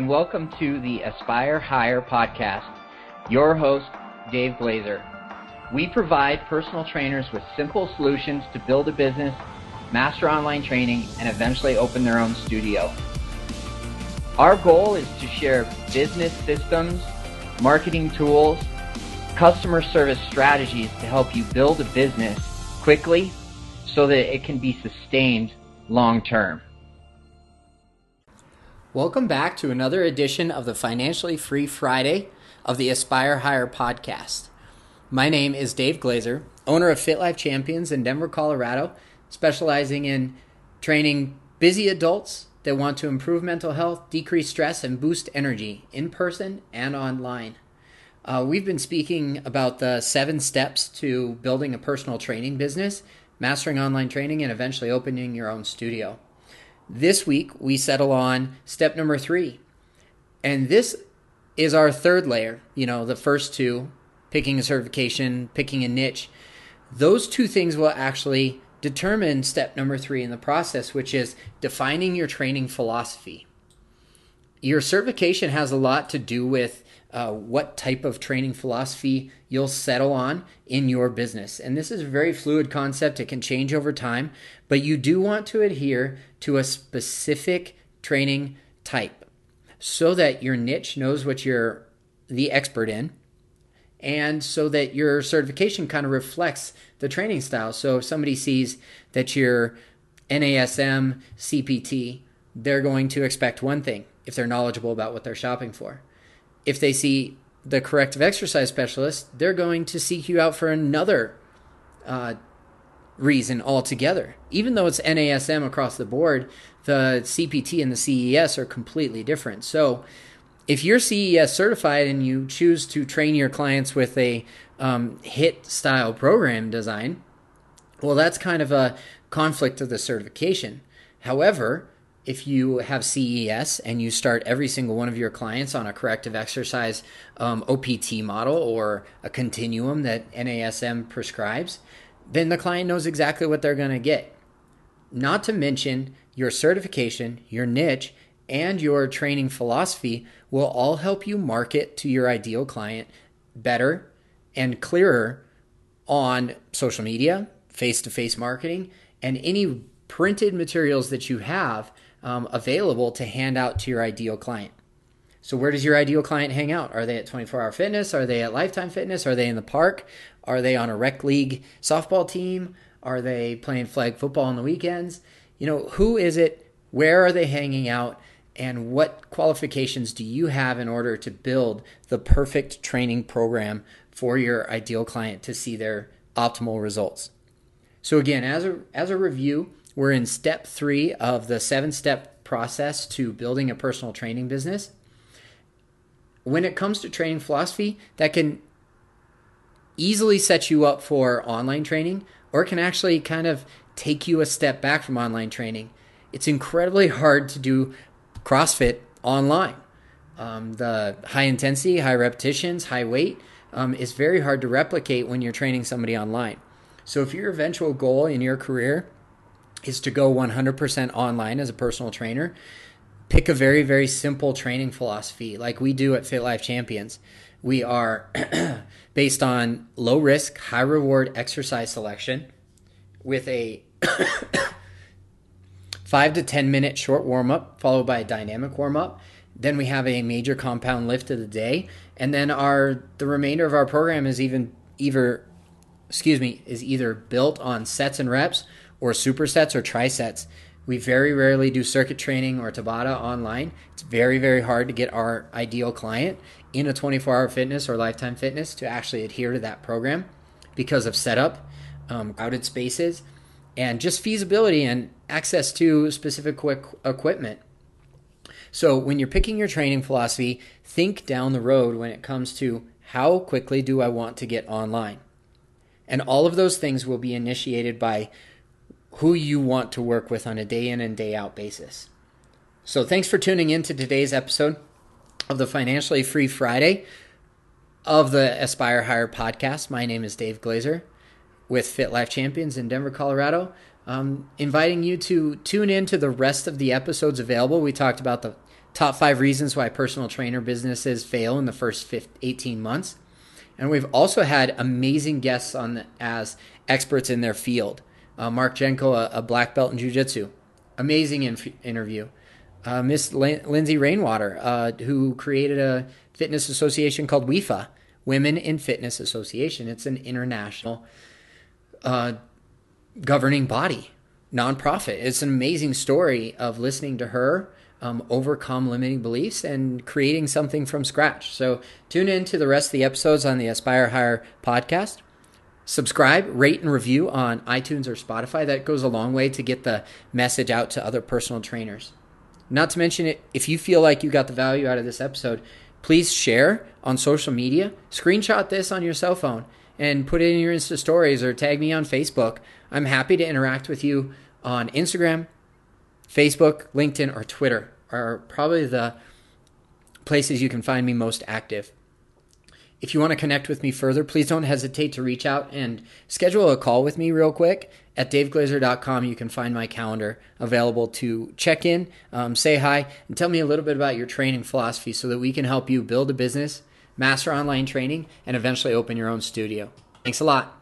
and welcome to the Aspire Higher podcast. Your host, Dave Glaser. We provide personal trainers with simple solutions to build a business, master online training, and eventually open their own studio. Our goal is to share business systems, marketing tools, customer service strategies to help you build a business quickly so that it can be sustained long term. Welcome back to another edition of the Financially Free Friday of the Aspire Higher podcast. My name is Dave Glaser, owner of Fit Life Champions in Denver, Colorado, specializing in training busy adults that want to improve mental health, decrease stress, and boost energy in person and online. Uh, we've been speaking about the seven steps to building a personal training business, mastering online training, and eventually opening your own studio. This week, we settle on step number three. And this is our third layer. You know, the first two, picking a certification, picking a niche, those two things will actually determine step number three in the process, which is defining your training philosophy. Your certification has a lot to do with uh, what type of training philosophy you'll settle on in your business. And this is a very fluid concept, it can change over time, but you do want to adhere to a specific training type so that your niche knows what you're the expert in and so that your certification kind of reflects the training style. So if somebody sees that you're NASM CPT, they're going to expect one thing if they're knowledgeable about what they're shopping for. If they see the corrective exercise specialist, they're going to seek you out for another uh, reason altogether. Even though it's NASM across the board, the CPT and the CES are completely different. So if you're CES certified and you choose to train your clients with a um, HIT style program design, well, that's kind of a conflict of the certification. However, if you have CES and you start every single one of your clients on a corrective exercise um, OPT model or a continuum that NASM prescribes, then the client knows exactly what they're going to get. Not to mention your certification, your niche, and your training philosophy will all help you market to your ideal client better and clearer on social media, face to face marketing, and any printed materials that you have um, available to hand out to your ideal client. So, where does your ideal client hang out? Are they at 24 Hour Fitness? Are they at Lifetime Fitness? Are they in the park? Are they on a rec league softball team? Are they playing flag football on the weekends? You know, who is it? Where are they hanging out? and what qualifications do you have in order to build the perfect training program for your ideal client to see their optimal results. So again, as a as a review, we're in step 3 of the 7-step process to building a personal training business. When it comes to training philosophy, that can easily set you up for online training or can actually kind of take you a step back from online training. It's incredibly hard to do CrossFit online. Um, the high intensity, high repetitions, high weight um, is very hard to replicate when you're training somebody online. So, if your eventual goal in your career is to go 100% online as a personal trainer, pick a very, very simple training philosophy like we do at Fit Life Champions. We are based on low risk, high reward exercise selection with a five to 10 minute short warm up, followed by a dynamic warm up. Then we have a major compound lift of the day. And then our the remainder of our program is even either excuse me, is either built on sets and reps or supersets or trisets. We very rarely do circuit training or Tabata online. It's very, very hard to get our ideal client in a 24 hour fitness or lifetime fitness to actually adhere to that program because of setup, um, crowded spaces, and just feasibility and access to specific quick equipment. So, when you're picking your training philosophy, think down the road when it comes to how quickly do I want to get online? And all of those things will be initiated by who you want to work with on a day in and day out basis. So, thanks for tuning in to today's episode of the Financially Free Friday of the Aspire Higher podcast. My name is Dave Glaser with Fit Life Champions in Denver, Colorado. Um, inviting you to tune in to the rest of the episodes available. We talked about the top five reasons why personal trainer businesses fail in the first 18 months. And we've also had amazing guests on the, as experts in their field. Uh, Mark Jenko, a, a, black belt in jiu-jitsu, amazing inf- interview. Uh, Miss Lindsay Rainwater, uh, who created a fitness association called WIFA, Women in Fitness Association. It's an international uh, governing body, nonprofit. It's an amazing story of listening to her um, overcome limiting beliefs and creating something from scratch. So tune in to the rest of the episodes on the Aspire Higher podcast. Subscribe, rate, and review on iTunes or Spotify. That goes a long way to get the message out to other personal trainers. Not to mention it, if you feel like you got the value out of this episode, please share on social media. Screenshot this on your cell phone and put it in your Insta stories or tag me on Facebook. I'm happy to interact with you on Instagram, Facebook, LinkedIn, or Twitter are probably the places you can find me most active. If you want to connect with me further, please don't hesitate to reach out and schedule a call with me real quick. At daveglaser.com, you can find my calendar available to check in, um, say hi, and tell me a little bit about your training philosophy so that we can help you build a business, master online training, and eventually open your own studio. Thanks a lot.